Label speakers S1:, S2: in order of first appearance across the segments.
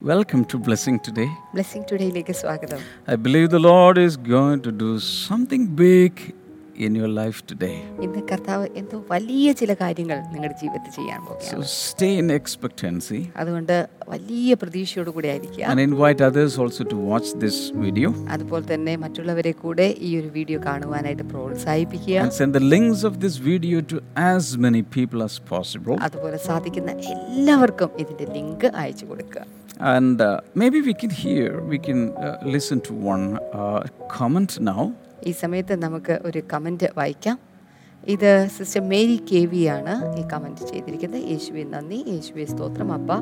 S1: Welcome to Blessing Today.
S2: Blessing ടുഡേയിലേക്ക് സ്വാഗതം
S1: I believe the Lord is going to do something big in your life today.
S2: ഇന്ന് കർത്താവ് എന്തോ വലിയ ചില കാര്യങ്ങൾ നിങ്ങളുടെ ജീവിതത്തിൽ ചെയ്യാൻ
S1: So stay in expectancy
S2: അതുകൊണ്ട് വലിയ പ്രതീക്ഷയോട് കൂടി ആയിരിക്കുക
S1: and invite others also to watch this video
S2: അതുപോലെ തന്നെ മറ്റുള്ളവരെ കൂടെ ഈ ഒരു വീഡിയോ കാണുവാനായിട്ട് പ്രോത്സാഹിപ്പിക്കുക
S1: and send the links of this video to as many people as possible.
S2: അതുപോലെ സാധിക്കുന്ന എല്ലാവർക്കും ഇതിന്റെ ലിങ്ക് അയച്ചു കൊടുക്കുക
S1: And uh, maybe we can hear, we can uh, listen to one uh, comment now.
S2: ഈ സമയത്ത് നമുക്ക് ഒരു കമന്റ് വായിക്കാം. ഇത് സിസ്റ്റർ മേരി കെ വി ആണ് ഈ കമന്റ് ചെയ്തിരിക്കുന്നത്. യേശുവെ നന്ദി. യേശുവെ സ്തോത്രം. അപ്പ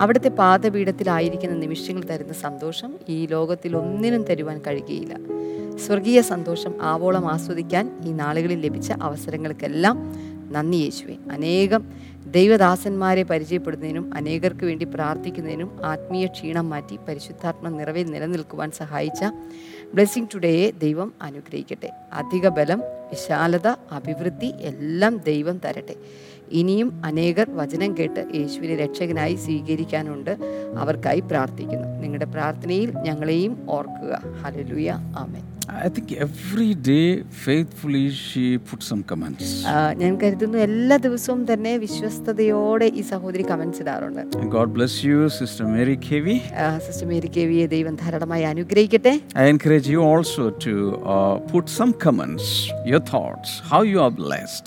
S2: അവിടുത്തെ പാദപീഠത്തിലായിരിക്കുന്ന നിമിഷങ്ങൾ തരുന്ന സന്തോഷം ഈ ലോകത്തിൽ ഒന്നിനും തരുവാൻ കഴിയുകയില്ല. സ്വർഗീയ സന്തോഷം ആവോളം ആസ്വദിക്കാൻ ഈ നാളുകളിൽ ലഭിച്ച അവസരങ്ങൾക്കെല്ലാം നന്ദി യേശുവെ. അനേകം ദൈവദാസന്മാരെ പരിചയപ്പെടുന്നതിനും അനേകർക്ക് വേണ്ടി പ്രാർത്ഥിക്കുന്നതിനും ആത്മീയ ക്ഷീണം മാറ്റി പരിശുദ്ധാത്മ നിറവിൽ നിലനിൽക്കുവാൻ സഹായിച്ച ബ്ലെസ്സിങ് ടുഡേയെ ദൈവം അനുഗ്രഹിക്കട്ടെ. അധിക ബലം വിശാലത അഭിവൃദ്ധി എല്ലാം ദൈവം തരട്ടെ. ഇനിയും അനേകർ വചനം കേട്ട് യേശുവിനെ രക്ഷകനായി സ്വീകരിക്കാനുണ്ട്. അവർക്കായി പ്രാർത്ഥിക്കുന്നു. നിങ്ങളുടെ പ്രാർത്ഥനയിൽ ഞങ്ങളെയും ഓർക്കുക. Hallelujah amen.
S1: I think every day faithfully she put some comments.
S2: ആ, ഞാൻ കരുതുന്നു എല്ലാ ദിവസവും തന്നെ വിശ്വസ്തയോടെ ഈ സഹോദരി കമൻസ് ഇടാറുണ്ട്
S1: And God bless you, Sister Mary Kevi.
S2: ആ, സിസ്റ്റർ മേരി കെ വിയെ ദൈവം ധാരാളമായി അനുഗ്രഹിക്കട്ടെ
S1: I encourage you also to uh, put some comments, your thoughts, how you are blessed,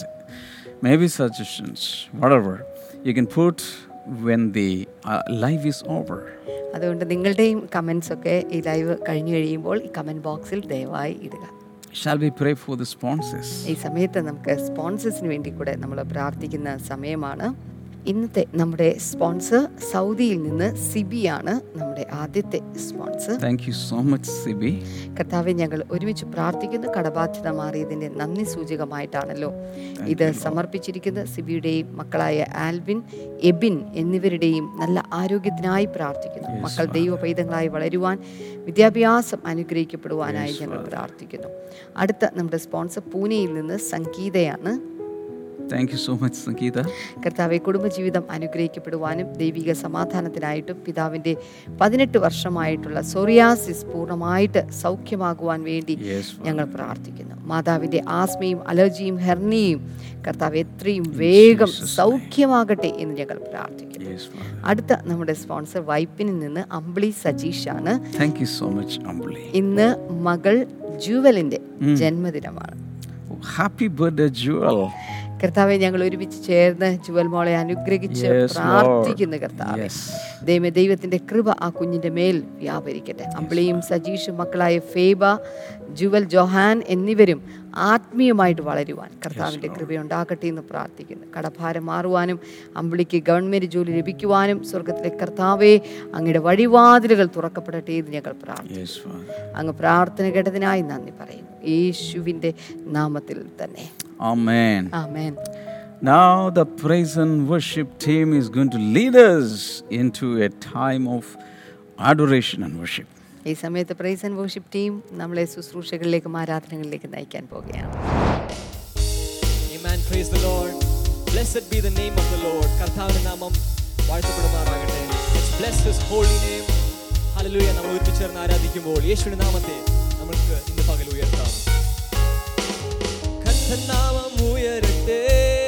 S1: maybe suggestions, whatever you can put when the the live is over
S2: അതുകൊണ്ട് നിങ്ങളുടെയും comments ഒക്കെ ഈ ലൈവ് കഴിഞ്ഞു കഴിയുമ്പോൾ ഈ കമന്റ് ബോക്സിൽ ദയവായി ഇടുക.
S1: Shall we pray for the sponsors?
S2: ഈ സമയത്ത് നമുക്ക് സ്പോൺസേഴ്സിന് വേണ്ടി കൂടെ നമ്മൾ പ്രാർത്ഥിക്കുന്ന സമയമാണ്. ഇന്നത്തെ നമ്മുടെ സ്പോൺസർ സൗദിയിൽ നിന്ന് സിബിയാണ് നമ്മുടെ ആദ്യത്തെ sponsor.
S1: Thank you so much Siby
S2: കർത്താവെ ഞങ്ങൾ ഒരുമിച്ച് പ്രാർത്ഥിക്കുന്ന കടബാധ്യത മാറിയതിന്റെ നന്ദി സൂചകമായിട്ടാണല്ലോ. ഇത് സമർപ്പിച്ചിരിക്കുന്നത് സിബിയുടെയും മക്കളായ ആൽവിൻ എബിൻ എന്നിവരുടെയും നല്ല ആരോഗ്യത്തിനായി പ്രാർത്ഥിക്കുന്നു. മക്കൾ. ദൈവ പൈതങ്ങളായി വളരുവാൻ വിദ്യാഭ്യാസം അനുഗ്രഹിക്കപ്പെടുവാനായി ഞങ്ങൾ പ്രാർത്ഥിക്കുന്നു. അടുത്ത നമ്മുടെ സ്പോൺസർ പൂനെയിൽ നിന്ന് സംഗീതയാണ്
S1: Thank you so much Sangeetha
S2: കർത്താവെ കുടുംബജീവിതം അനുഗ്രഹിക്കപ്പെടുവാനും ദൈവിക സമാധാനത്തിനായിട്ടും പിതാവിന്റെ പതിനെട്ട് വർഷമായിട്ടുള്ള സോറിയാസിസ് പൂർണമായിട്ട് സൗഖ്യമാകുവാൻ വേണ്ടി. ഞങ്ങൾ പ്രാർത്ഥിക്കുന്നു മാതാവിന്റെ ആസ്മയും അലർജിയും ഹെർണിയും കർത്താവ് എത്രയും വേഗം. സൗഖ്യമാകട്ടെ എന്ന് ഞങ്ങൾ പ്രാർത്ഥിക്കുന്നു. അടുത്ത നമ്മുടെ സ്പോൺസർ വൈപ്പിനിൽ നിന്ന് അമ്പിളി സജീഷാണ്
S1: Thank you so much, അമ്പിളി
S2: ഇന്ന് മകൾ ജൂവലിന്റെ ജന്മദിനമാണ്
S1: ഹാപ്പി ബർത്ത്ഡേ birthday, Jewel.
S2: കർത്താവെ ഞങ്ങൾ ഒരുമിച്ച് ചേർന്ന് ജുവൽ മോളെ അനുഗ്രഹിച്ച് പ്രാർത്ഥിക്കുന്നു കർത്താവെ. ദൈവ ദൈവത്തിന്റെ കൃപ ആ കുഞ്ഞിന്റെ മേൽ വ്യാപരിക്കട്ടെ. അമ്പിളിയും സജീഷും മക്കളായ ഫേബ ജുവൽ ജോഹാൻ എന്നിവരും ആത്മീയമായിട്ട് വളരുവാൻ കർത്താവിന്റെ കൃപയുണ്ടാകട്ടെ എന്ന് പ്രാർത്ഥിക്കുന്നു. കടഭാരം മാറുവാനും അമ്പിളിക്ക് ഗവൺമെന്റ് ജോലി ലഭിക്കുവാനും സ്വർഗത്തിലെ കർത്താവെ അങ്ങയുടെ വഴിവാതിലുകൾ തുറക്കപ്പെടട്ടെ എന്ന് ഞങ്ങൾ പ്രാർത്ഥിക്കുന്നു. അങ്ങ് പ്രാർത്ഥന കേട്ടതിനായി നന്ദി പറയുന്നു. യേശുവിന്റെ നാമത്തിൽ തന്നെ.
S1: Amen.
S2: Amen
S1: Now, the praise and worship team is going to lead us into a time of adoration and worship.
S2: ഈ സമയത്ത് പ്രൈസ് ആൻഡ് വർഷിപ്പ് ടീം നമ്മളെ ശുശ്രൂഷകളിലേക്കും ആരാധനകളിലേക്ക് നയിക്കാൻ പോവുകയാണ്
S3: Amen. Praise the Lord. Blessed be the name of the Lord. കർത്താവിന്റെ നാമം വാഴ്ത്തപ്പെടുമാറാകട്ടെ Let's bless his holy name. Hallelujah. നമ്മൾ ഒരുമിച്ച് ചേർന്ന് ആരാധിക്കുമ്പോൾ യേശുവിന്റെ നാമത്തെ നമുക്ക് ഇന്ന് പകൽ ഉയർത്താം 나와 무예를
S1: 때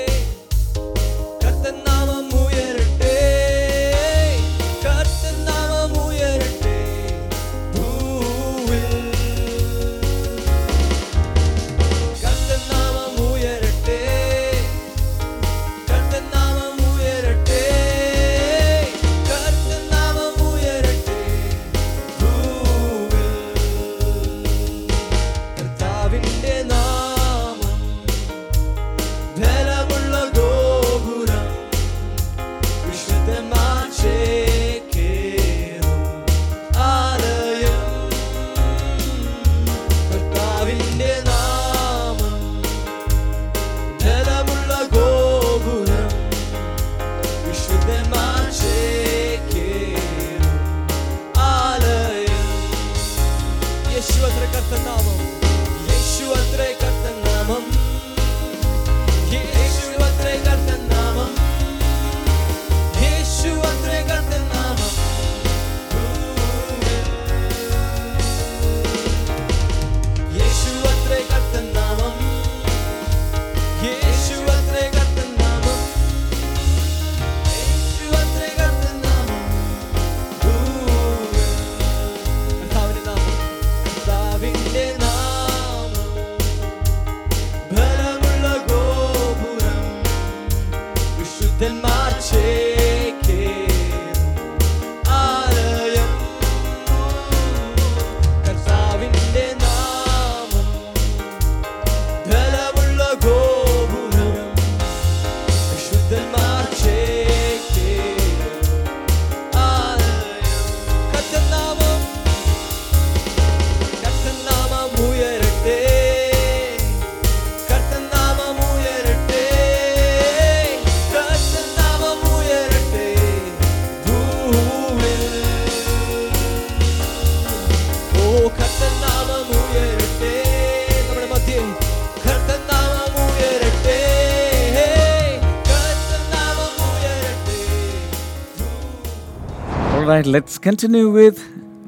S1: right, let's continue with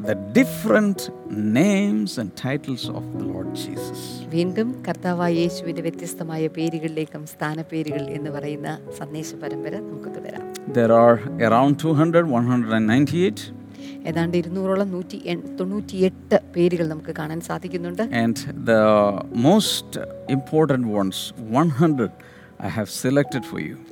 S1: the different names and titles of the Lord Jesus.
S2: വീണ്ടും കർത്താവായ യേശുവിന്റെ വ്യത്യസ്തമായ പേരുകളിലേക്കും സ്ഥാനപ്പേരുകൾ എന്ന് പറയുന്ന സന്ദേശ പരമ്പര നമുക്ക് തുടരാം
S1: There are around 200, 198,
S2: ഏതാണ്ട് ഇരുന്നൂറോളം നൂറ്റി എൺ- തൊണ്ണൂറ്റിയെട്ട് പേരുകൾ നമുക്ക് കാണാൻ സാധിക്കുന്നുണ്ട്
S1: and the most important ones, 100, I have selected for you.
S2: ആ,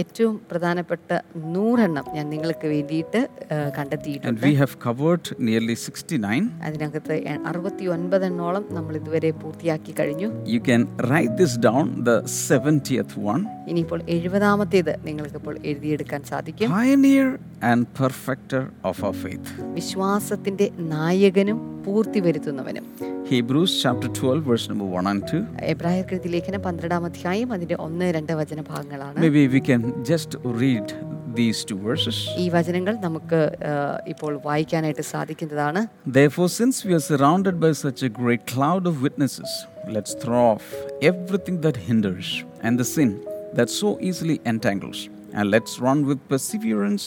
S2: ഏറ്റവും പ്രധാനപ്പെട്ട നൂറെണ്ണം ഞാൻ നിങ്ങൾക്ക് വേണ്ടിയിട്ട്
S1: And
S2: കണ്ടെത്തിയിട്ടുണ്ട്
S1: we have covered nearly 69.
S2: അതിനകത്ത് അറുപത്തി ഒൻപതെണ്ണോളം നമ്മൾ ഇതുവരെ പൂർത്തിയാക്കി കഴിഞ്ഞു
S1: You can write this down, the 70th one
S2: ഇനിയിപ്പോൾ എഴുപതാമത്തേത് നിങ്ങൾക്ക് ഇപ്പോൾ എഴുതിയെടുക്കാൻ സാധിക്കും
S1: Pioneer and perfecter of our faith.
S2: വിശ്വാസത്തിന്റെ നായകനും പൂർത്തി വരുത്തുന്നവനും
S1: Hebrews chapter 12, verse number 1 and 2.
S2: എബ്രായർ കൃതി ലേഖനം പന്ത്രണ്ടാം അധ്യായം അതിന്റെ ഒന്ന് രണ്ട് വചന ഭാഗങ്ങളാണ്
S1: Maybe we can just read these two verses.
S2: ഈ വചനങ്ങൾ നമുക്ക് ആ, ഇപ്പോൾ വായിക്കാനായിട്ട് സാധിക്കുന്നതാണ്
S1: Therefore, since we are surrounded by such a great cloud of witnesses, let's throw off everything that hinders and the sin that so easily entangles, and let's run with perseverance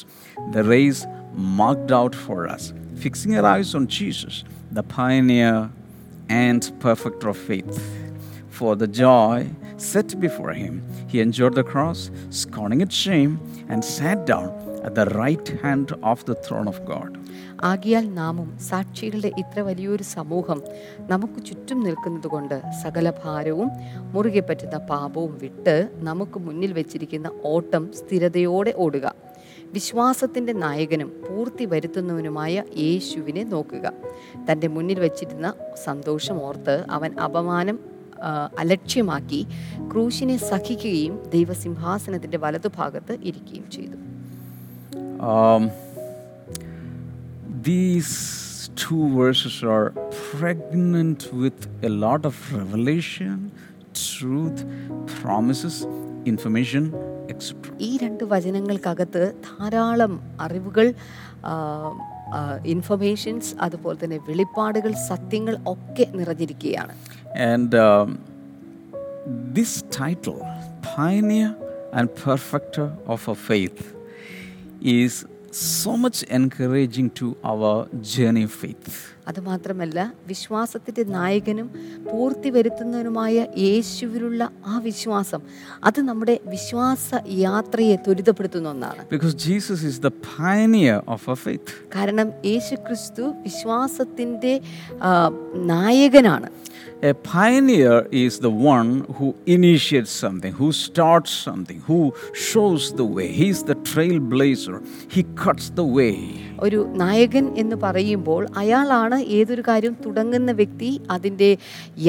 S1: the race marked out for us, fixing our eyes on Jesus, the pioneer and perfecter of faith. For the joy set before him, he endured the cross, scorning its shame, and sat down at the right hand of the throne of God.
S2: ആകിയാൽ നാമും സാക്ഷികളുടെ ഇത്ര വലിയൊരു സമൂഹം നമുക്ക് ചുറ്റും നിൽക്കുന്നത് കൊണ്ട് സകല ഭാരവും മുറുകെ പറ്റുന്ന പാപവും വിട്ട് നമുക്ക് മുന്നിൽ വെച്ചിരിക്കുന്ന ഓട്ടം സ്ഥിരതയോടെ ഓടുക. വിശ്വാസത്തിന്റെ നായകനും പൂർത്തി വരുത്തുന്നവനുമായ യേശുവിനെ നോക്കുക. തന്റെ മുന്നിൽ വച്ചിരുന്ന സന്തോഷം ഓർത്ത് അവൻ അപമാനം അലക്ഷ്യമാക്കി ക്രൂശിനെ സഹിക്കുകയും ദൈവസിംഹാസനത്തിന്റെ വലതുഭാഗത്ത് ഇരിക്കുകയും ചെയ്തു
S1: Um, these two verses are pregnant with a lot of revelation, truth, promises, information, etc.
S2: ഈ രണ്ട് വചനങ്ങൾക്കകത്ത് ധാരാളം അറിവുകൾ ഇൻഫർമേഷൻസ് അതുപോലെ തന്നെ വെളിപ്പാടുകൾ സത്യങ്ങൾ ഒക്കെ നിറഞ്ഞിരിക്കുകയാണ്
S1: And um, this title, Pioneer and Perfecter of our Faith, is so much encouraging to our journey of faith.
S2: അതുമാത്രമല്ല വിശ്വാസത്തിന്റെ നായകനും പൂർത്തി വരുത്തുന്നവനുമായ യേശുവിലുള്ള ആ വിശ്വാസം അത് നമ്മുടെ വിശ്വാസ യാത്രയെ ത്വരിതപ്പെടുത്തുന്ന ഒന്നാണ്
S1: Because Jesus is the pioneer of our faith.
S2: കാരണം യേശു ക്രിസ്തു വിശ്വാസത്തിന്റെ നായകനാണ്
S1: A pioneer is the one who initiates something, who starts something, who shows the way. He's the trailblazer. He cuts the way.
S2: ഒരു നായകൻ എന്ന് പറയുമ്പോൾ അയാളാണ് ഏതൊരു കാര്യം തുടങ്ങുന്ന വ്യക്തി അതിൻ്റെ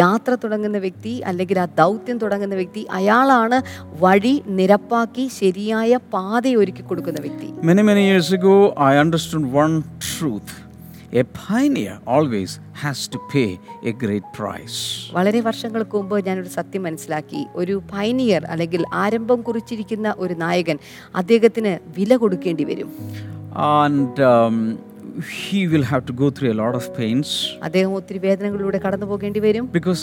S2: യാത്ര തുടങ്ങുന്ന വ്യക്തി അല്ലെങ്കിൽ ആ ദൗത്യം തുടങ്ങുന്ന വ്യക്തി അയാളാണ് വഴി നിരപ്പാക്കി ശരിയായ പാത ഒരുക്കി കൊടുക്കുന്ന വ്യക്തി
S1: Many, many years ago, I understood one truth. A pioneer always has to pay a great price.
S2: വളരെ വർഷങ്ങൾക്ക് മുമ്പ് ഞാനൊരു സത്യം മനസ്സിലാക്കി ഒരു പൈനിയർ അല്ലെങ്കിൽ ആരംഭം കുറിച്ചിരിക്കുന്ന ഒരു നായകൻ അദ്ദേഹത്തിന് വില കൊടുക്കേണ്ടി വരും
S1: And um, he will have to go through a lot of pains
S2: അദ്ദേഹം ഒത്തിരി വേദനകളിലൂടെ കടന്നു പോകേണ്ടി വരും
S1: because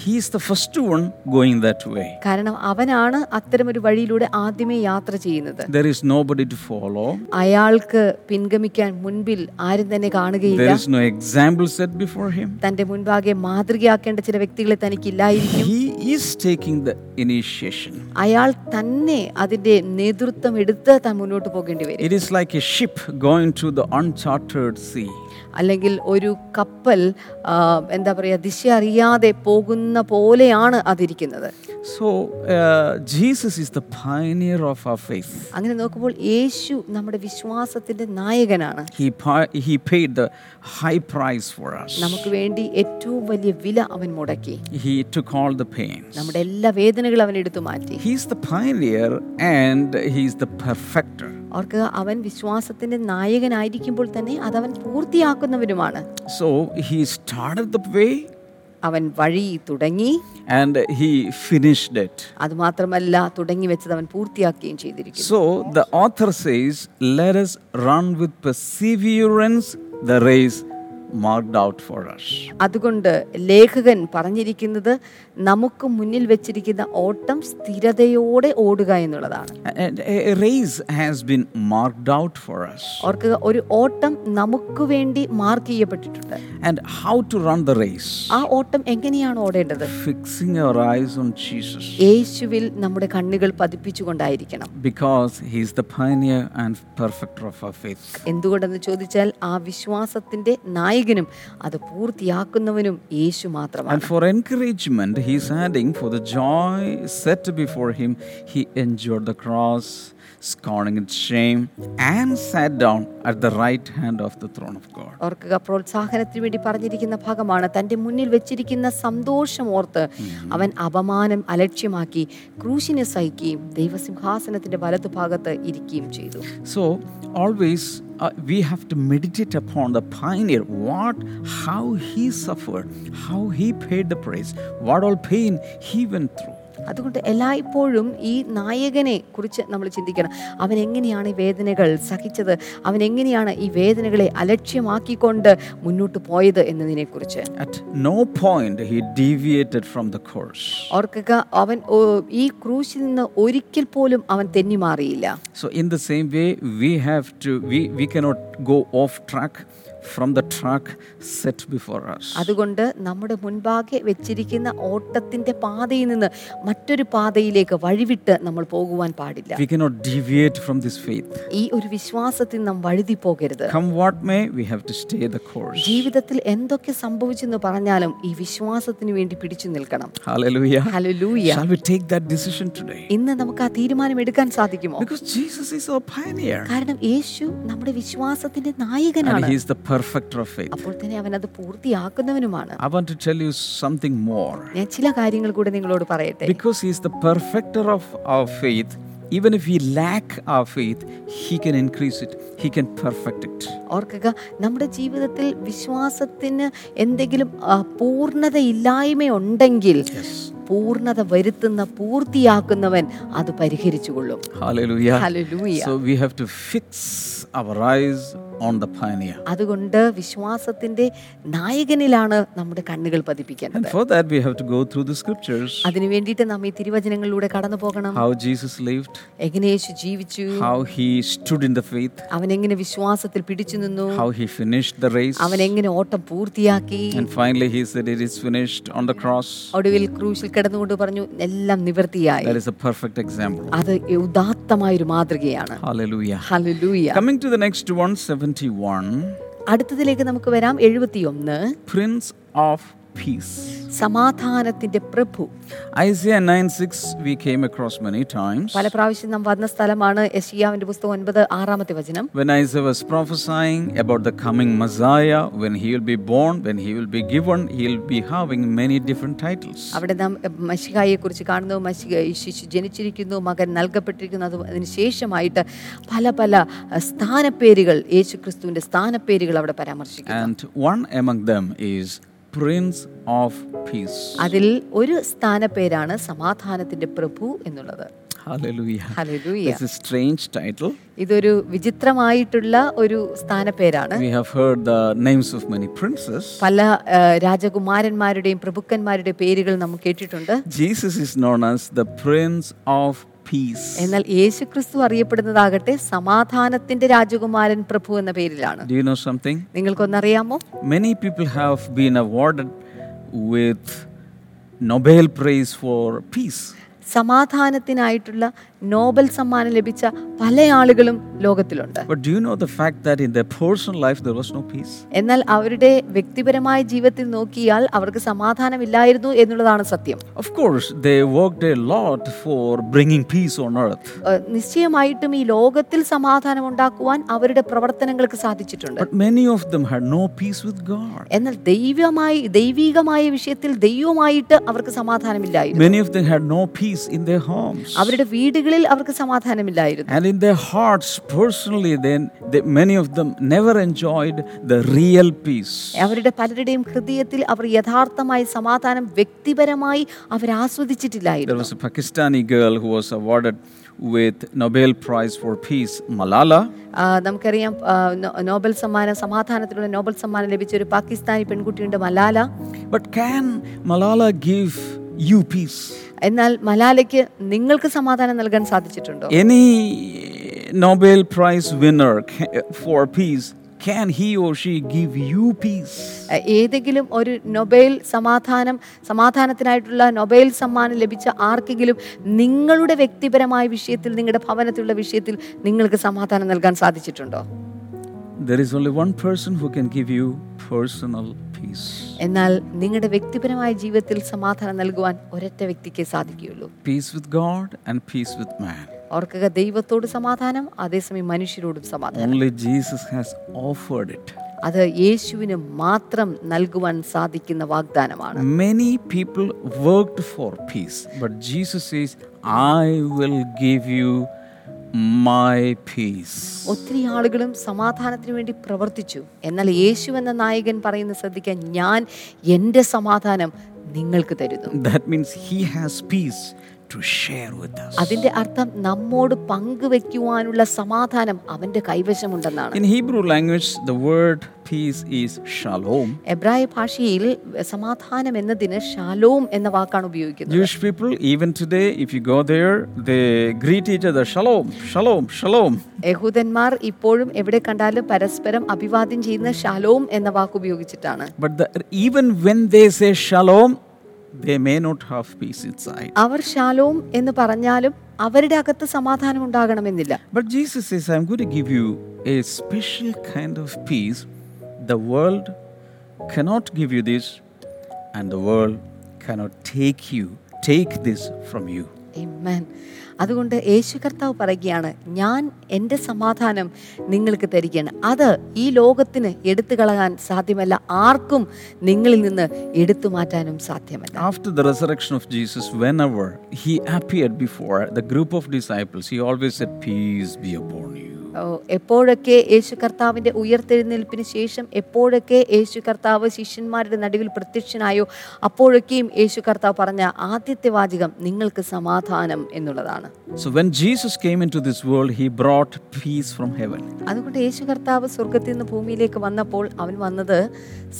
S1: he's the first one going that way.
S2: കാരണം അവനാണ് അത്തരമൊരു വഴിയിലൂടെ ആദ്യമേ യാത്ര ചെയ്യുന്നത്
S1: There is nobody to follow.
S2: അയാൾക്ക് പിൻഗമിക്കാൻ മുൻപിൽ ആരും തന്നെ കാണുകയില്ല
S1: There is no example set before him.
S2: തന്റെ മുൻപാകെ മാതൃകയാക്കേണ്ട ചില വ്യക്തികളെ തനിക്കില്ലായിരിക്കും
S1: He is taking the initiation.
S2: അയാൾ തന്നെ അതിന്റെ നേതൃത്വം എടുത്ത് താൻ മുന്നോട്ട് പോകേണ്ടി വരും
S1: It is like a ship going to the uncharted sea.
S2: അല്ലെങ്കിൽ ഒരു കപ്പൽ ആ, എന്താ പറയുക ദിശ അറിയാതെ പോകുന്ന പോലെയാണ് അതിരിക്കുന്നത്
S1: So, uh, Jesus is the pioneer of our faith.
S2: അങ്ങനെ നോക്കുമ്പോൾ യേശു നമ്മുടെ വിശ്വാസത്തിന്റെ നായകനാണ്
S1: He, pi- he paid the high price for us.
S2: നമുക്ക് വേണ്ടി ഏറ്റവും വലിയ വില അവൻ മുടക്കി
S1: He took all the pains.
S2: നമ്മുടെ എല്ലാ വേദനകളും അവൻ എടുത്തു മാറ്റി
S1: He's the pioneer and he's the perfecter.
S2: അവർക്ക് അവൻ വിശ്വാസത്തിന്റെ നായകനായിരിക്കുമ്പോൾ തന്നെ അതവൻ പൂർത്തിയാക്കുന്നവരുമാണ്.
S1: So he started the way
S2: അവൻ വഴി തുടങ്ങി.
S1: ആൻഡ് ഹി ഫിനിഷ്ഡ് ഇറ്റ്
S2: അത് മാത്രമല്ല തുടങ്ങി വെച്ചത് അവൻ പൂർത്തിയാക്കുകയും ചെയ്തിരിക്കുന്നു.
S1: So the author says let us run with perseverance the race marked out for us.
S2: അതുകൊണ്ട് ലേഖകൻ പറഞ്ഞിരിക്കുന്നത് നമുക്ക് മുന്നിൽ വെച്ചിരിക്കുന്ന ഓട്ടം സ്ഥിരതയോടെ ഓടുക എന്നുള്ളതാണ്
S1: a race has been marked out for us.
S2: ഓർക്കുക ഒരു ഓട്ടം നമുക്ക് വേണ്ടി മാർക്ക് ചെയ്യപ്പെട്ടിട്ടുണ്ട്
S1: And how to run the race?
S2: ആ ഓട്ടം എങ്ങനെയാണ് ഓടേണ്ടത്
S1: Fixing our eyes on Jesus.
S2: യേശുവിൽ നമ്മുടെ കണ്ണുകൾ പതിപ്പിച്ചുകൊണ്ടായിരിക്കണം
S1: Because He's the pioneer and perfecter of our faith.
S2: എന്തുകൊണ്ടെന്ന് ചോദിച്ചാൽ ആ വിശ്വാസത്തിന്റെ നായകനും അത് പൂർത്തിയാക്കുന്നവനും യേശു മാത്രമാണ്
S1: And for encouragement, he is adding, for the joy set before Him, He endured the cross, scorning its shame, and sat down at the right hand of the throne of God.
S2: ഓർക്കുക പ്രോത്സാഹനത്തിന് വേണ്ടി പറഞ്ഞിരിക്കുന്ന ഭാഗമാണ് തന്റെ മുന്നിൽ വെച്ചിരിക്കുന്ന സന്തോഷം ഓർത്ത് അവൻ അപമാനം അലക്ഷ്യമാക്കി ക്രൂശിനെ സഹിക്കുകയും ദൈവസിംഹാസനത്തിന്റെ വലതുഭാഗത്ത് ഇരിക്കുകയും ചെയ്തു
S1: So, always uh, we have to meditate upon the pioneer, what, how he suffered, how he paid the price, what all pain he went through.
S2: അതുകൊണ്ട് എല്ലായ്പ്പോഴും ഈ നായകനെ കുറിച്ച് നമ്മൾ ചിന്തിക്കണം. അവൻ എങ്ങനെയാണ് ഈ വേദനകൾ സഹിച്ചത്? അവൻ എങ്ങനെയാണ് ഈ വേദനകളെ അലക്ഷ്യമാക്കിക്കൊണ്ട് മുന്നോട്ട് പോയത് എന്നതിനെക്കുറിച്ച്?
S1: At no point he deviated from the course.
S2: ഓർക്കുക അവൻ ഈ ക്രൂശിൽ നിന്ന് ഒരിക്കൽ പോലും അവൻ തെന്നിമാറിയില്ല.
S1: So, in the same way, we have to, we we cannot go off track. From the track set before us.
S2: അതുകൊണ്ട് നമ്മുടെ മുൻപാകെ വെച്ചിരിക്കുന്ന ഓട്ടത്തിന്റെ പാതയിൽ നിന്ന് മറ്റൊരു പാതയിലേക്ക് വഴിവിട്ട് നമ്മൾ പോകുവാൻ പാടില്ല
S1: We cannot deviate from this faith.
S2: ഈ ഒരു വിശ്വാസത്തിൽ നാം വഴുതി പോകരുത്
S1: Come what may, we have to stay the course.
S2: ജീവിതത്തിൽ എന്തൊക്കെ സംഭവിച്ചെന്ന് പറഞ്ഞാലും ഈ വിശ്വാസത്തിന് വേണ്ടി പിടിച്ചു നിൽക്കണം
S1: Hallelujah.
S2: Hallelujah
S1: Shall we take that decision today?
S2: ഇന്ന് നമുക്ക് ആ തീരുമാനം എടുക്കാൻ സാധിക്കുമോ
S1: Because Jesus is our pioneer.
S2: കാരണം യേശു നമ്മുടെ വിശ്വാസത്തിന്റെ നായകനാണ്
S1: He is the perfecter of faith.
S2: അപ്പോൾ തന്നെ അവൻ അത് പൂർത്തിയാക്കുന്നവനുമാണ്
S1: I want to tell you something more.
S2: ഞാൻ ചില കാര്യങ്ങൾ കൂടെ നിങ്ങളോട് പറയട്ടെ
S1: Because He is the perfecter of our faith, even if we lack our faith, He can increase it, He can perfect it.
S2: ഓർക്കുക നമ്മുടെ ജീവിതത്തിൽ വിശ്വാസത്തിന് എന്തെങ്കിലും ആ, പൂർണതയില്ലായ്മയുണ്ടെങ്കിൽ പൂർണത വരുത്തുന്ന പൂർത്തിയാക്കുന്നവൻ അത് പരിഹരിച്ചുകൊള്ളും
S1: Hallelujah.
S2: Hallelujah.
S1: So we have to fix our eyes on the pioneer.
S2: അതുകൊണ്ട് വിശ്വാസത്തിന്റെ നായകനിലാണ് നമ്മുടെ കണ്ണുകൾ പതിപ്പിക്കേണ്ടത്
S1: And for that, we have to go through the scriptures
S2: അതിനു വേണ്ടിയിട്ട് നാം ഈ തിരുവചനങ്ങളിലൂടെ കടന്നു പോകണം
S1: how Jesus lived,
S2: എങ്ങനെ യേശു ജീവിച്ചു
S1: how He stood in the faith,
S2: അവൻ എങ്ങനെ വിശ്വാസത്തിൽ പിടിച്ചു നിന്നു
S1: how He finished the race.
S2: അവൻ എങ്ങനെ ഓട്ടം പൂർത്തിയാക്കി
S1: And finally, He said, It is finished on the cross.
S2: ഒടുവിൽ ക്രൂശിൽ കിടന്നുകൊണ്ട് പറഞ്ഞു എല്ലാം നിവൃത്തിയായി
S1: That is a perfect example.
S2: അത് ഉദാത്തമായൊരു മാതൃകയാണ്
S1: Hallelujah.
S2: Hallelujah.
S1: Coming to the next one, 71,
S2: അടുത്തതിലേക്ക് നമുക്ക് വരാം എഴുപത്തിയൊന്ന്.
S1: Prince of Peace.
S2: സമാധാനത്തിന്റെ പ്രഭു
S1: Isaiah 9:6 we came across many times.
S2: പല പ്രാവശ്യം നാം വന്ന സ്ഥലമാണ് യശിയാവിന്റെ പുസ്തകം ഒൻപത് ആറാമത്തെ വചനം
S1: When Isaiah was prophesying about the coming Messiah, when he will be born, when he will be given, he will be having many different titles.
S2: അവിടെ നാം മഷികായെ കുറിച്ച് കാണുന്നു ഈ ശിശു ജനിച്ചിരിക്കുന്നു മകൻ നൽകപ്പെട്ടിരിക്കുന്നു അത് അതിന് ശേഷമായിട്ട് പല പല സ്ഥാനപ്പേരുകൾ യേശു ക്രിസ്തുവിന്റെ സ്ഥാനപ്പേരുകൾ അവിടെ പരാമർശിക്കുന്നു
S1: And one among them is Prince of Peace.
S2: അതിൽ ഒരു സ്ഥാനപ്പേരാണ് സമാധാനത്തിന്റെ പ്രഭു എന്നുള്ളത്. ഇതൊരു വിചിത്രമായിട്ടുള്ള ഒരു സ്ഥാനപ്പേരാണ്
S1: We have heard the names of many princes.
S2: പല രാജകുമാരന്മാരുടെയും പ്രഭുക്കന്മാരുടെയും പേരുകൾ നാം കേട്ടിട്ടുണ്ട്
S1: Jesus is known as the Prince of Peace.
S2: എന്നാൽ യേശു ക്രിസ്തു അറിയപ്പെടുന്നതാകട്ടെ സമാധാനത്തിന്റെ രാജകുമാരൻ പ്രഭു എന്ന പേരിലാണ്
S1: Do you know something?
S2: നിങ്ങൾക്കൊന്നറിയാമോ
S1: Many people have been awarded with Nobel Prize for Peace.
S2: സമാധാനത്തിനായിട്ടുള്ള നോബൽ സമ്മാനം ലഭിച്ച പല ആളുകളും ലോകത്തിലുണ്ട്
S1: But do you know the fact that in their personal life there was no peace?
S2: എന്നാൽ അവരുടെ വ്യക്തിപരമായ ജീവിതത്തിൽ നോക്കിയാൽ അവർക്ക് സമാധാനം ഇല്ലായിരുന്നു എന്നുള്ളതാണ് സത്യം
S1: Of course, they worked a lot for bringing peace on earth.
S2: ഏഹ് നിശ്ചയമായിട്ടും ഈ ലോകത്തിൽ സമാധാനം ഉണ്ടാക്കുവാൻ അവരുടെ പ്രവർത്തനങ്ങൾക്ക് സാധിച്ചിട്ടുണ്ട്
S1: But many of them had no peace with God.
S2: എന്നാൽ ദൈവമായി ദൈവികമായ വിഷയത്തിൽ ദൈവമായിട്ട് അവർക്ക് സമാധാനമില്ലായിരുന്നു
S1: Many of them had no peace in their homes.
S2: അവരുടെ വീടുകളിൽ അവർക്ക് സമാധാനമില്ലായിരുന്നു
S1: And in their hearts, personally, then they, many of them never enjoyed the real peace.
S2: അവരുടെ പലരുടെയും ഹൃദയത്തിൽ അവർ യഥാർത്ഥമായി സമാധാനം വ്യക്തിപരമായി അവർ ആസ്വദിച്ചിട്ടില്ലായിരുന്നു There
S1: was a Pakistani girl who was awarded with Nobel Prize for Peace, Malala.
S2: നമുക്കറിയാം നോബൽ സമ്മാനം സമാധാനത്തിനുള്ള നോബൽ സമ്മാനം ലഭിച്ച ഒരു പാകിസ്ഥാനി പെൺകുട്ടിയുണ്ട് Malala
S1: But can Malala give you peace?
S2: എന്നാൽ മലാലയ്ക്ക് നിങ്ങൾക്ക് സമാധാനം നൽകാൻ സാധിച്ചിട്ടുണ്ടോ
S1: any Nobel prize winner for peace peace, can he or she give you peace?
S2: ഏതെങ്കിലും ഒരു നൊബേൽ സമാധാനം സമാധാനത്തിനായിട്ടുള്ള നൊബേൽ സമ്മാനം ലഭിച്ച ആർക്കെങ്കിലും നിങ്ങളുടെ വ്യക്തിപരമായ വിഷയത്തിൽ നിങ്ങളുടെ ഭവനത്തിലുള്ള വിഷയത്തിൽ നിങ്ങൾക്ക് സമാധാനം നൽകാൻ സാധിച്ചിട്ടുണ്ടോ
S1: There is only one person who can give you personal peace.
S2: എന്നാൽ നിങ്ങളുടെ വ്യക്തിപരമായ ജീവിതത്തിൽ സമാധാനം നൽകുവാൻ ഒരൊറ്റ വ്യക്തിക്ക് സാധിക്കുകയുള്ളൂ
S1: Peace with God and peace with man.
S2: ഓർക്കുക ദൈവത്തോട് സമാധാനം അതേസമയം മനുഷ്യരോടും സമാധാനം
S1: Only Jesus has offered it.
S2: അത് യേശുവിന് മാത്രം നൽകുവാൻ സാധിക്കുന്ന വാഗ്ദാനമാണ്
S1: Many people worked for peace, but Jesus says, I will give you my peace.
S2: ഒത്തിരി ആളുകളും സമാധാനത്തിന് വേണ്ടി പ്രവർത്തിച്ചു എന്നാൽ യേശു എന്ന നായകൻ പറയുന്ന ശ്രദ്ധിക്കാൻ ഞാൻ എന്റെ സമാധാനം നിങ്ങൾക്ക് തരുന്നു
S1: That means he has peace
S2: അതിന്റെ അർത്ഥം നമ്മോട് പങ്കുവെക്കുവാനുള്ള സമാധാനം അവന്റെ കൈവശമുണ്ടെന്നാണ്. ഭാഷയിൽ സമാധാനം എന്നതിന് ഷാലോം എന്ന വാക്കാണ് ഉപയോഗിക്കുന്നത്. ഇപ്പോഴും എവിടെ കണ്ടാലും പരസ്പരം അഭിവാദ്യം ചെയ്യുന്ന ഷാലോം എന്ന വാക്ക് ഉപയോഗിച്ചിട്ടാണ്.
S1: they may not have peace inside.
S2: Our Shalom എന്ന് പറഞ്ഞാലും അവരുടെ അകത്ത് സമാധാനം ഉണ്ടാകണമെന്നില്ല
S1: But Jesus says, I'm going to give you a special kind of peace. The world cannot give you this, and the world cannot take you, take this from you.
S2: Amen. അതുകൊണ്ട് യേശു കർത്താവ് പറയുകയാണ് ഞാൻ എന്റെ സമാധാനം നിങ്ങൾക്ക് തരികയാണ്. അത് ഈ ലോകത്തിന് എടുത്തു കളയാൻ സാധ്യമല്ല. ആർക്കും നിങ്ങളിൽ നിന്ന് എടുത്തു മാറ്റാനും സാധ്യമല്ല.
S1: After the resurrection of Jesus whenever he appeared before the group of disciples he always said peace be upon you
S2: എപ്പോഴൊക്കെ യേശു കർത്താവിന്റെ ഉയർത്തെഴുന്നേൽപ്പിന് ശേഷം എപ്പോഴൊക്കെ യേശു കർത്താവ് ശിഷ്യന്മാരുടെ നടുവിൽ പ്രത്യക്ഷനായോ അപ്പോഴൊക്കെയും യേശു കർത്താവ് പറഞ്ഞ ആദ്യത്തെ വാചകം നിങ്ങൾക്ക് സമാധാനം എന്നുള്ളതാണ്.
S1: So when Jesus came into this world, he brought peace from heaven.
S2: അതുകൊണ്ട് യേശു കർത്താവ് സ്വർഗത്തിൽ നിന്ന് ഭൂമിയിലേക്ക് വന്നപ്പോൾ അവൻ വന്നത്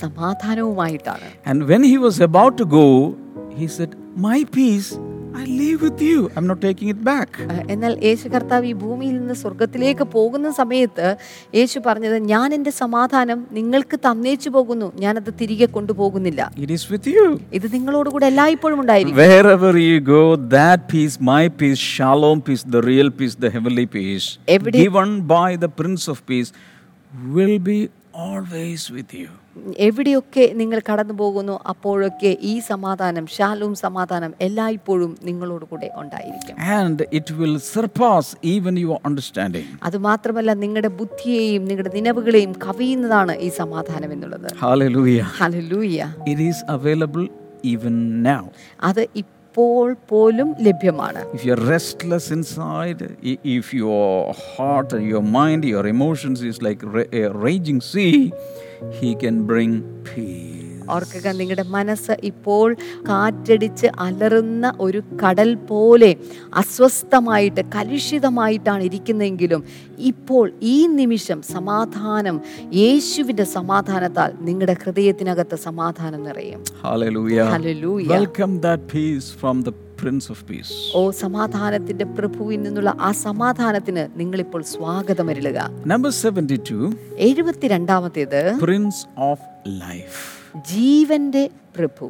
S2: സമാധാനവുമായിട്ടാണ്
S1: And when he was about to go, he said, My peace I live with you. I'm not taking it back.
S2: എന്നാൽ യേശു കർത്താവ് ഈ ഭൂമിയിൽ നിന്ന് സ്വർഗത്തിലേക്ക് പോകുന്ന സമയത്ത് യേശു പറഞ്ഞത് ഞാൻ എന്റെ സമാധാനം നിങ്ങൾക്ക് തന്നേച്ചു പോകുന്നു ഞാനത് തിരികെ കൊണ്ടുപോകുന്നില്ല
S1: It is with you.
S2: ഇത് നിങ്ങളോടുകൂടെ എല്ലായ്പ്പോഴും ഉണ്ടായിരിക്കും
S1: Wherever you go, that peace, my peace, shalom peace, the real peace, the heavenly peace,
S2: Every-
S1: given by the Prince of Peace, will be always with you.
S2: എവിടെയൊക്കെ നിങ്ങൾ കടന്നു പോകുന്നു അപ്പോഴൊക്കെ ഈ സമാധാനം ശാലവും സമാധാനം എല്ലായ്പ്പോഴും നിങ്ങളോട് കൂടെ ഉണ്ടായിരിക്കും.
S1: അത്
S2: മാത്രമല്ല നിങ്ങളുടെ ബുദ്ധിയെയും നിങ്ങളുടെ നിലവുകളെയും കവിയുന്നതാണ് ഈ സമാധാനം എന്നുള്ളത്. അത് ഇപ്പോൾ പോലും ലഭ്യമാണ്.
S1: Heart your mind your emotions like see He can bring peace.
S2: ഓർക്കുക നിങ്ങളുടെ മനസ്സ് ഇപ്പോൾ കാറ്റടിച്ച് അലറുന്ന ഒരു കടൽ പോലെ അസ്വസ്ഥമായിട്ട് കലുഷിതമായിട്ടാണ് ഇരിക്കുന്നതെങ്കിലും ഇപ്പോൾ ഈ നിമിഷം സമാധാനം യേശുവിന്റെ സമാധാനത്താൽ നിങ്ങളുടെ ഹൃദയത്തിനകത്ത് സമാധാനം നിറയും
S1: Hallelujah.
S2: Hallelujah.
S1: Welcome that peace from the Prince of Peace.
S2: ഓ സമാധാനത്തിന്റെ പ്രഭുവിൽ നിന്നുള്ള ആ സമാധാനത്തിന് നിങ്ങളിപ്പോൾ സ്വാഗതം അരുളുക
S1: Number 72,
S2: എഴുപത്തിരണ്ടാമത്തേത്
S1: Prince of Life.
S2: ജീവന്റെ പ്രഭു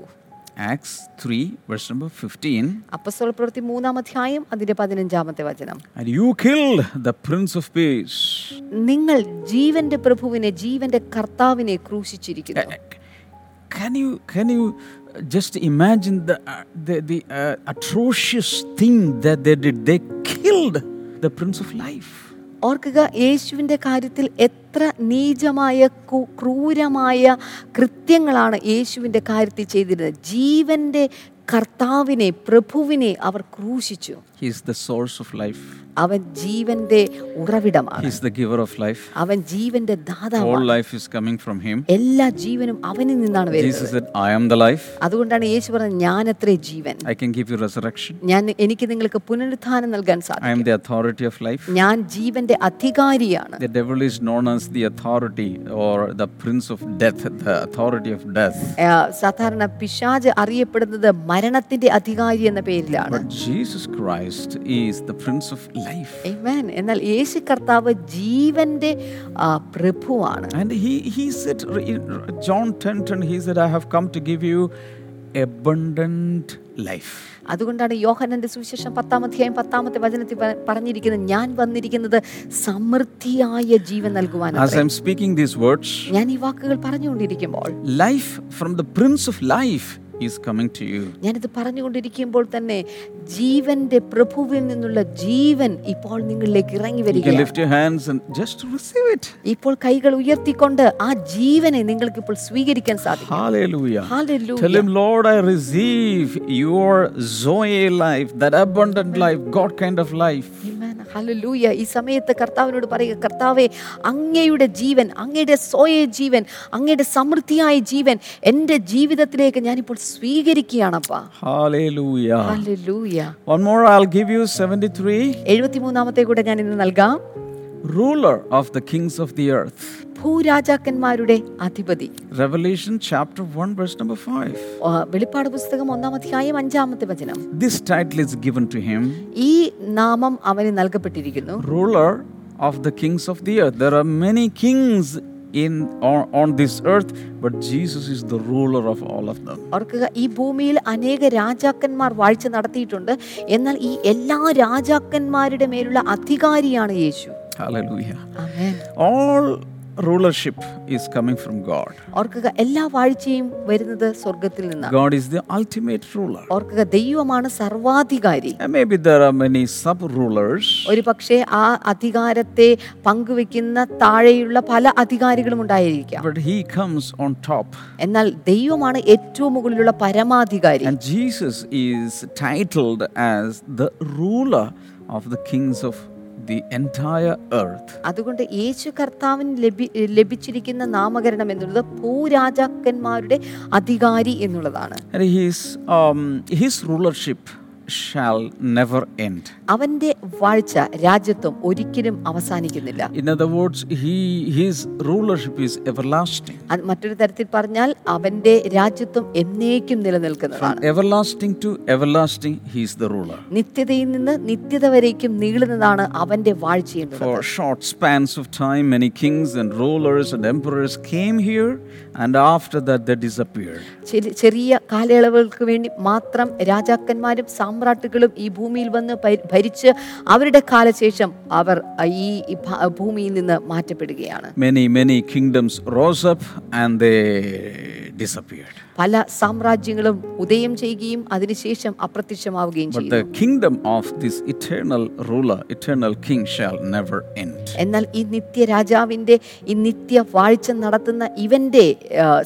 S1: Acts 3, verse നമ്പർ 15.
S2: അപ്പസ്തോല പ്രവൃത്തി മൂന്നാം അധ്യായം അതിന്റെ പതിനഞ്ചാമത്തെ വചനം
S1: And you killed the Prince of Peace.
S2: നിങ്ങൾ ജീവന്റെ പ്രഭുവിനെ ജീവന്റെ കർത്താവിനെ ക്രൂശിച്ചിരിക്കുന്നു
S1: Can you can you just imagine the uh, the, the uh, atrocious thing that they did? They killed the Prince of Life.
S2: ഓർക്കുക യേശുവിന്റെ കാര്യത്തിൽ എത്ര നീചമായ ക്രൂരമായ കൃത്യങ്ങളാണ് യേശുവിന്റെ കാര്യത്തിൽ ചെയ്തിരുന്നത് ജീവന്റെ കർത്താവിനെ പ്രഭുവിനെ അവർ ക്രൂശിച്ചു
S1: He is the source of life.
S2: അവൻ ജീവന്റെ ഉറവിടമാണ്
S1: He's the giver of life.
S2: അവൻ ജീവന്റെ
S1: All
S2: ദാതാവാണ്
S1: life is coming from Him.
S2: എല്ലാ ജീവനും അവനിൽ നിന്നാണ് വരുന്നത്
S1: Jesus said, I am the life.
S2: അതുകൊണ്ടാണ് യേശു പറഞ്ഞത് ഞാനത്രേ ജീവൻ
S1: I can give you resurrection.
S2: ഞാൻ എനിക്ക് നിങ്ങൾക്ക് പുനരുത്ഥാനം നൽകാൻ
S1: I
S2: സാധിക്കും
S1: am the authority of life.
S2: ഞാൻ ജീവന്റെ അധികാരിയാണ്
S1: The devil is known as the authority or the prince of death, the authority of death.
S2: ആ, സാധാരണ പിശാച് അറിയപ്പെടുന്നത് മരണത്തിന്റെ അധികാരി എന്ന പേരിലാണ്
S1: But Jesus Christ is the prince of life.
S2: Amen. എന്നാൽ യേശു കർത്താവ് ജീവന്റെ ആ, പ്രഭുവാണ്
S1: And he, he said, in John 10 10, he said, I have come to give you abundant life.
S2: അതുകൊണ്ടാണ് യോഹനന്റെ സുവിശേഷം പത്താം അധ്യായം പത്താമത്തെ വചനത്തിൽ പ- പറഞ്ഞിരിക്കുന്നത് ഞാൻ വന്നിരിക്കുന്നത് സമൃദ്ധിയായ ജീവൻ നൽകുവാൻ
S1: As I'm speaking these words,
S2: ഞാൻ ഈ വാക്കുകൾ പറഞ്ഞുകൊണ്ടിരിക്കുമ്പോൾ
S1: life from the prince of life is coming to you.
S2: ഞാനിത് പറഞ്ഞുകൊണ്ടിരിക്കുമ്പോൾ തന്നെ ജീവന്റെ പ്രഭുവിൽ നിന്നുള്ള ജീവൻ ഇപ്പോൾ നിങ്ങളിലേക്ക് ഇറങ്ങി
S1: You can
S2: വരികയാണ്
S1: lift your hands and just receive it.
S2: ഇപ്പോൾ കൈകൾ ഉയർത്തിക്കൊണ്ട് ആ ജീവനെ നിങ്ങൾക്ക് ഇപ്പോൾ സ്വീകരിക്കാൻ സാധിക്കും
S1: Hallelujah.
S2: Hallelujah.
S1: Tell him, Lord, I receive your Zoe life, that abundant life, God kind of life.
S2: Amen. Hallelujah. ഈ സമയത്ത് കർത്താവിനോട് പറയുക കർത്താവെ അങ്ങയുടെ ജീവൻ അങ്ങയുടെ സോയ ജീവൻ അങ്ങയുടെ സമൃദ്ധിയായ ജീവൻ എന്റെ ജീവിതത്തിലേക്ക് ഞാനിപ്പോൾ സ്വീകരിക്കുകയാണപ്പാ
S1: Hallelujah.
S2: ഹല്ലേലൂയ
S1: One more, I'll give you 73.
S2: എഴുപത്തിമൂന്നാമത്തെ കൂടെ ഞാൻ ഇന്ന് നൽകാം
S1: Ruler of the kings of the earth.
S2: ഭൂരാജാക്കന്മാരുടെ അധിപതി
S1: Revelation chapter 1, verse number 5.
S2: ആ, വെളിപ്പാട് പുസ്തകം ഒന്നാം അധ്യായം അഞ്ചാമത്തെ വചനം
S1: This title is given to him
S2: ഈ നാമം അവന് നൽകപ്പെട്ടിരിക്കുന്നു
S1: ruler of the kings of the earth. There are many kings in on, on this earth, but Jesus is the ruler of all of them.
S2: ഓർക്കുക ഈ ഭൂമിയിൽ അനേക രാജാക്കന്മാർ വാഴ്ച നടത്തിയിട്ടുണ്ട് എന്നാൽ ഈ എല്ലാ രാജാക്കന്മാരുടെ മേലുള്ള അധികാരിയാണ് യേശു
S1: Hallelujah.
S2: Amen
S1: All rulership is coming from God.
S2: ഓർക്കുക എല്ലാ വാഴ്ചയും വരുന്നത് സ്വർഗത്തിൽ നിന്നാണ്
S1: God is the ultimate ruler.
S2: ഓർക്കുക ദൈവമാണ് സർവാധികാരി
S1: And maybe there are many sub rulers,
S2: ഒരു പക്ഷേ ആ അധികാരത്തെ പങ്കുവെക്കുന്ന താഴെയുള്ള പല അധികാരികളും ഉണ്ടായിരിക്കാം
S1: but he comes on top.
S2: എന്നാൽ ദൈവമാണ് ഏറ്റവും മുകളിലുള്ള പരമാധികാരി
S1: And Jesus is titled as the ruler of the kings of the entire earth.
S2: അതുകൊണ്ട് യേശു കർത്താവിന് ലഭി ലഭിച്ചിരിക്കുന്ന നാമകരണം എന്നുള്ളത് ഭൂരാജാക്കന്മാരുടെ അധികാരി എന്നുള്ളതാണ്
S1: shall never end.
S2: അവന്റെ വാഴ്ച രാജ്യത്വം ഒരിക്കലും അവസാനിക്കുന്നില്ല
S1: In other words, he, his rulership is everlasting.
S2: അത് മറ്റൊരു തരത്തിൽ പറഞ്ഞാൽ അവന്റെ രാജ്യത്വം എന്നേക്കും നിലനിൽക്കുന്നതാണ്
S1: Everlasting to everlasting, he is the ruler.
S2: നിത്യതയിൽ നിന്ന് നിത്യത വരേക്കും നീളുന്നതാണ് അവന്റെ വാഴ്ച എന്നുള്ളത്
S1: For short spans of time, many kings and rulers and emperors came here, and after that, they disappeared.
S2: ചെറിയ കാലയളവുകൾക്ക് വേണ്ടി മാത്രം രാജാക്കന്മാരും സാമ്രാട്ടുകളും ഈ ഭൂമിയിൽ വന്ന് ഭരി- ഭരിച്ച് അവരുടെ കാലശേഷം അവർ ഈ ഭൂമിയിൽ നിന്ന് മാറ്റപ്പെടുകയാണ്
S1: many many kingdoms rose up and they disappeared.
S2: പല സാമ്രാജ്യങ്ങളും ഉദയം ചെയ്യുകയും അതിനുശേഷം അപ്രത്യക്ഷമാവുകയും
S1: ചെയ്യും
S2: ചെയ്തു
S1: the kingdom of this eternal ruler, eternal king, shall never end.
S2: എന്നാൽ ഈ നിത്യ രാജാവിന്റെ ഈ നിത്യ വാഴ്ച നടത്തുന്ന ഇവന്റെ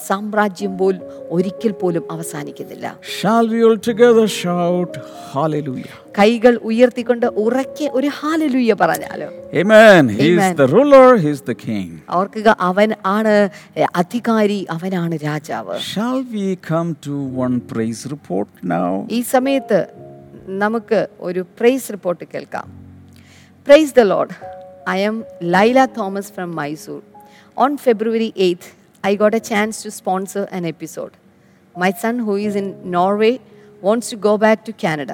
S2: സാമ്രാജ്യം പോലും ഒരിക്കൽ പോലും അവസാനിക്കുന്നില്ല
S1: Shall we all together shout hallelujah?
S2: കൈകൾ ഉയർത്തിക്കൊണ്ട് ഉറക്കെ ഒരു ഹാലലൂയ പറഞ്ഞാലോ
S1: Amen. He is the ruler, he is the king.
S2: ഓർക്കുക അവൻ ആണ് അധികാരി അവനാണ് രാജാവ്
S1: Shall we come to one praise report now?
S2: ഈ സമയത്ത് നമുക്ക് ഒരു പ്രൈസ് റിപ്പോർട്ട് കേൾക്കാം. Praise the Lord I am Laila Thomas from Mysore on February eighth I got a chance to sponsor an episode my son who is in Norway wants to go back to Canada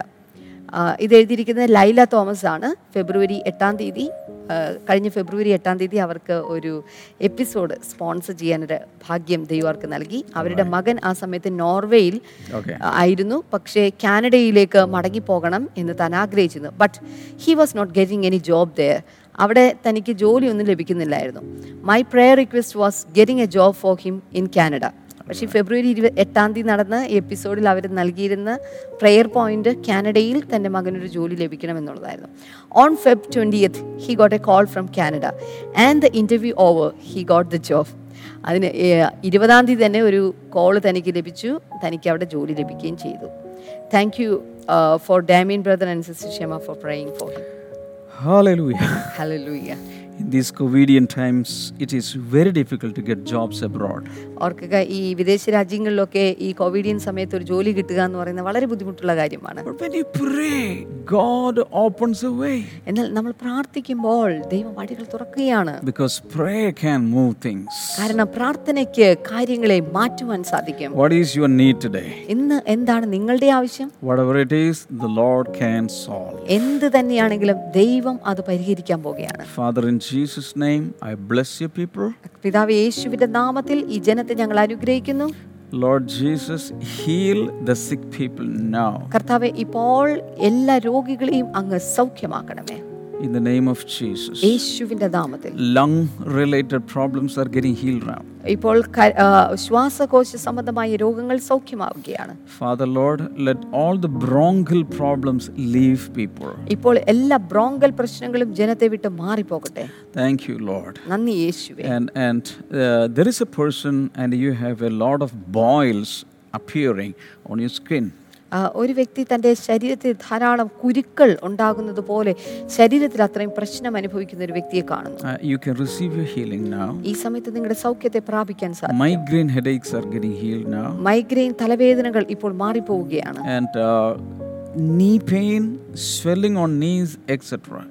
S2: ഇത് എഴുതിയിരിക്കുന്നത് Laila Thomas ആണ് ഫെബ്രുവരി എട്ടാം തീയതി കഴിഞ്ഞ ഫെബ്രുവരി എട്ടാം തീയതി അവർക്ക് ഒരു എപ്പിസോഡ് സ്പോൺസർ ചെയ്യാനൊരു ഭാഗ്യം ദൈവം അവർക്ക് നൽകി. അവരുടെ മകൻ ആ സമയത്ത് നോർവേയിൽ ആയിരുന്നു. പക്ഷേ കാനഡയിലേക്ക് മടങ്ങി പോകണം എന്ന് താൻ ആഗ്രഹിച്ചിരുന്നു. But he was not getting any job there അവിടെ തനിക്ക് ജോലിയൊന്നും ലഭിക്കുന്നില്ലായിരുന്നു. My prayer request was getting a job for him in Canada പക്ഷേ ഫെബ്രുവരി ഇരുപ എട്ടാം തീയതി നടന്ന എപ്പിസോഡിൽ അവർ നൽകിയിരുന്ന പ്രെയർ പോയിന്റ് കാനഡയിൽ തന്റെ മകനൊരു ജോലി ലഭിക്കണം എന്നുള്ളതായിരുന്നു. On Feb twentieth he got a call from Canada and the interview over he got the job അതിന് ഇരുപതാം തീയതി തന്നെ ഒരു കോൾ തനിക്ക് ലഭിച്ചു തനിക്ക് അവിടെ ജോലി ലഭിക്കുകയും ചെയ്തു. Thank you for Damien brother and sister Shema for praying for him
S1: Hallelujah.
S2: ഹല്ലേലൂയ
S1: In these COVIDian times, it is very difficult to get jobs abroad.
S2: ഓർക്കുക ഈ വിദേശ രാജ്യങ്ങളിലൊക്കെ ഈ കോവിഡിയൻ സമയത്ത് ഒരു ജോലി കിട്ടുക എന്ന് പറയുന്നത് വളരെ ബുദ്ധിമുട്ടുള്ള കാര്യമാണ്
S1: But when you pray, God opens a way
S2: എന്നാൽ നമ്മൾ പ്രാർത്ഥിക്കുമ്പോൾ ദൈവം വഴികൾ തുറക്കുകയാണ്
S1: because prayer can move things.
S2: കാരണം പ്രാർത്ഥനയ്ക്ക് കാര്യങ്ങളെ മാറ്റുവാൻ സാധിക്കും
S1: What is your need today?
S2: ഇന്ന് എന്താണ് നിങ്ങളുടെ ആവശ്യം
S1: Whatever it is, the Lord can solve.
S2: എന്ത് തന്നെയാണെങ്കിലും ദൈവം അത് പരിഹരിക്കാൻ പോകുകയാണ്
S1: Father, in Jesus' name, I bless you people.
S2: പിതാവ് യേശുവിന്റെ നാമത്തിൽ ഈ ജനത്തെ ഞങ്ങൾ അനുഗ്രഹിക്കുന്നു
S1: Lord Jesus, heal the sick people now.
S2: കർത്താവെ ഇപ്പോൾ എല്ലാ രോഗികളെയും അങ്ങ് സൗഖ്യമാക്കണമേ
S1: In the name of Jesus.
S2: യേശുവിന്റെ നാമത്തിൽ
S1: Lung related problems are getting healed now.
S2: ഇപ്പോൾ ശ്വാസകോശ സംബന്ധമായ രോഗങ്ങൾ സൗഖ്യമാവുകയാണ്
S1: Father, Lord, let all the bronchial problems leave people.
S2: ഇപ്പോൾ എല്ലാ ബ്രോങ്കൽ പ്രശ്നങ്ങളും ജനത്തെ വിട്ട് മാറിപ്പോകട്ടെ
S1: Thank you, Lord.
S2: നന്ദി യേശുവേ
S1: And, and uh, there is a person, and you have a lot of boils appearing on your skin.
S2: ആ, ഒരു വ്യക്തി തന്റെ ശരീരത്തിൽ ധാരാളം കുരുക്കൾ ഉണ്ടാകുന്നത് പോലെ ശരീരത്തിൽ അത്രയും പ്രശ്നം അനുഭവിക്കുന്ന ഒരു വ്യക്തിയെ കാണുന്നു
S1: you can receive your healing now.
S2: ഈ സമയത്ത് നിങ്ങളുടെ സൗഖ്യത്തെ പ്രാപിക്കാൻ സാധിക്കും
S1: Migraine headaches are getting healed now
S2: migraine തലവേദനകൾ ഇപ്പോൾ മാറിപ്പോവുകയാണ്
S1: പോവുകയാണ് and knee pain, swelling on knees, etc.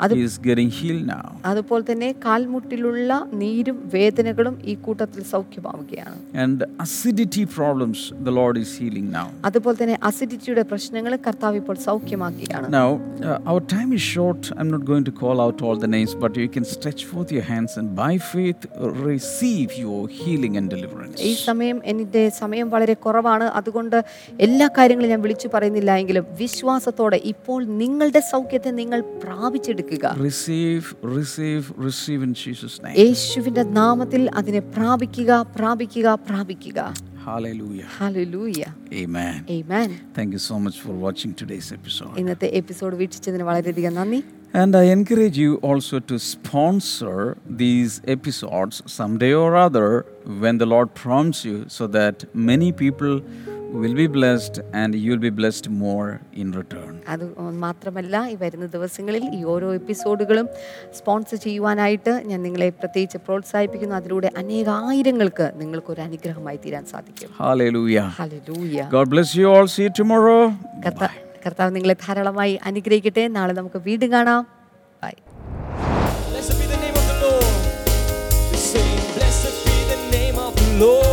S2: അത്
S1: is getting healed now.
S2: അതുപോലെ തന്നെ കാൽമുട്ടിലുള്ള നീരും വേദനകളും ഈ കൂട്ടത്തിൽ സൗഖ്യമാവുകയാണ്
S1: And acidity problems, the Lord is healing now.
S2: അതുപോലെ തന്നെ അസിഡിറ്റിയുടെ പ്രശ്നങ്ങൾ കർത്താവ് ഇപ്പോൾ സൗഖ്യമാക്കുകയാണ്
S1: Now, uh, our time is short. I'm not going to call out all the names, but you can stretch forth your hands and by faith receive your healing and deliverance.
S2: ഈ സമയം എന്റെ സമയം വളരെ കുറവാണ് അതുകൊണ്ട് എല്ലാ കാര്യങ്ങളും ഞാൻ വിളിച്ചു പറയുന്നില്ല എങ്കിലും വിശ്വാസത്തോടെ ഇപ്പോൾ നിങ്ങളുടെ സൗഖ്യത്തെ നിങ്ങൾ പ്രാപിച്ചെടുക്കുക
S1: receive receive receive in Jesus name
S2: യേശുവിന്റെ നാമത്തിൽ അതിനെ പ്രാപിക്കുക പ്രാപിക്കുക പ്രാപിക്കുക
S1: Hallelujah.
S2: Hallelujah.
S1: Amen.
S2: Amen.
S1: Thank you so much for watching today's episode. And I encourage you also to sponsor these episodes someday or other when the Lord prompts you so that many people will be blessed and you'll be blessed more in return.
S2: അത് മാത്രമല്ല ഈ വരുന്ന ദിവസങ്ങളിൽ ഈ ഓരോ എപ്പിസോഡുകളും sponsor ചെയ്യുവാനായിട്ട് ഞാൻ നിങ്ങളെ പ്രത്യേകിച്ച് പ്രോത്സാഹിപ്പിക്കുന്നു അതിലൂടെ അനേകായിരങ്ങൾക്ക് നിങ്ങൾക്ക് ഒരു അനുഗ്രഹമായി തീരാൻ സാധിക്കും
S1: Hallelujah.
S2: ഹല്ലേലൂയ
S1: God bless you all. See you tomorrow.
S2: കർത്ത- കർത്താവ് നിങ്ങളെ ധാരാളമായി അനുഗ്രഹിക്കട്ടെ നാളെ നമുക്ക് വീണ്ടും കാണാം bye
S3: Blessed be the name of the Lord. We sing, Blessed be the name of the Lord.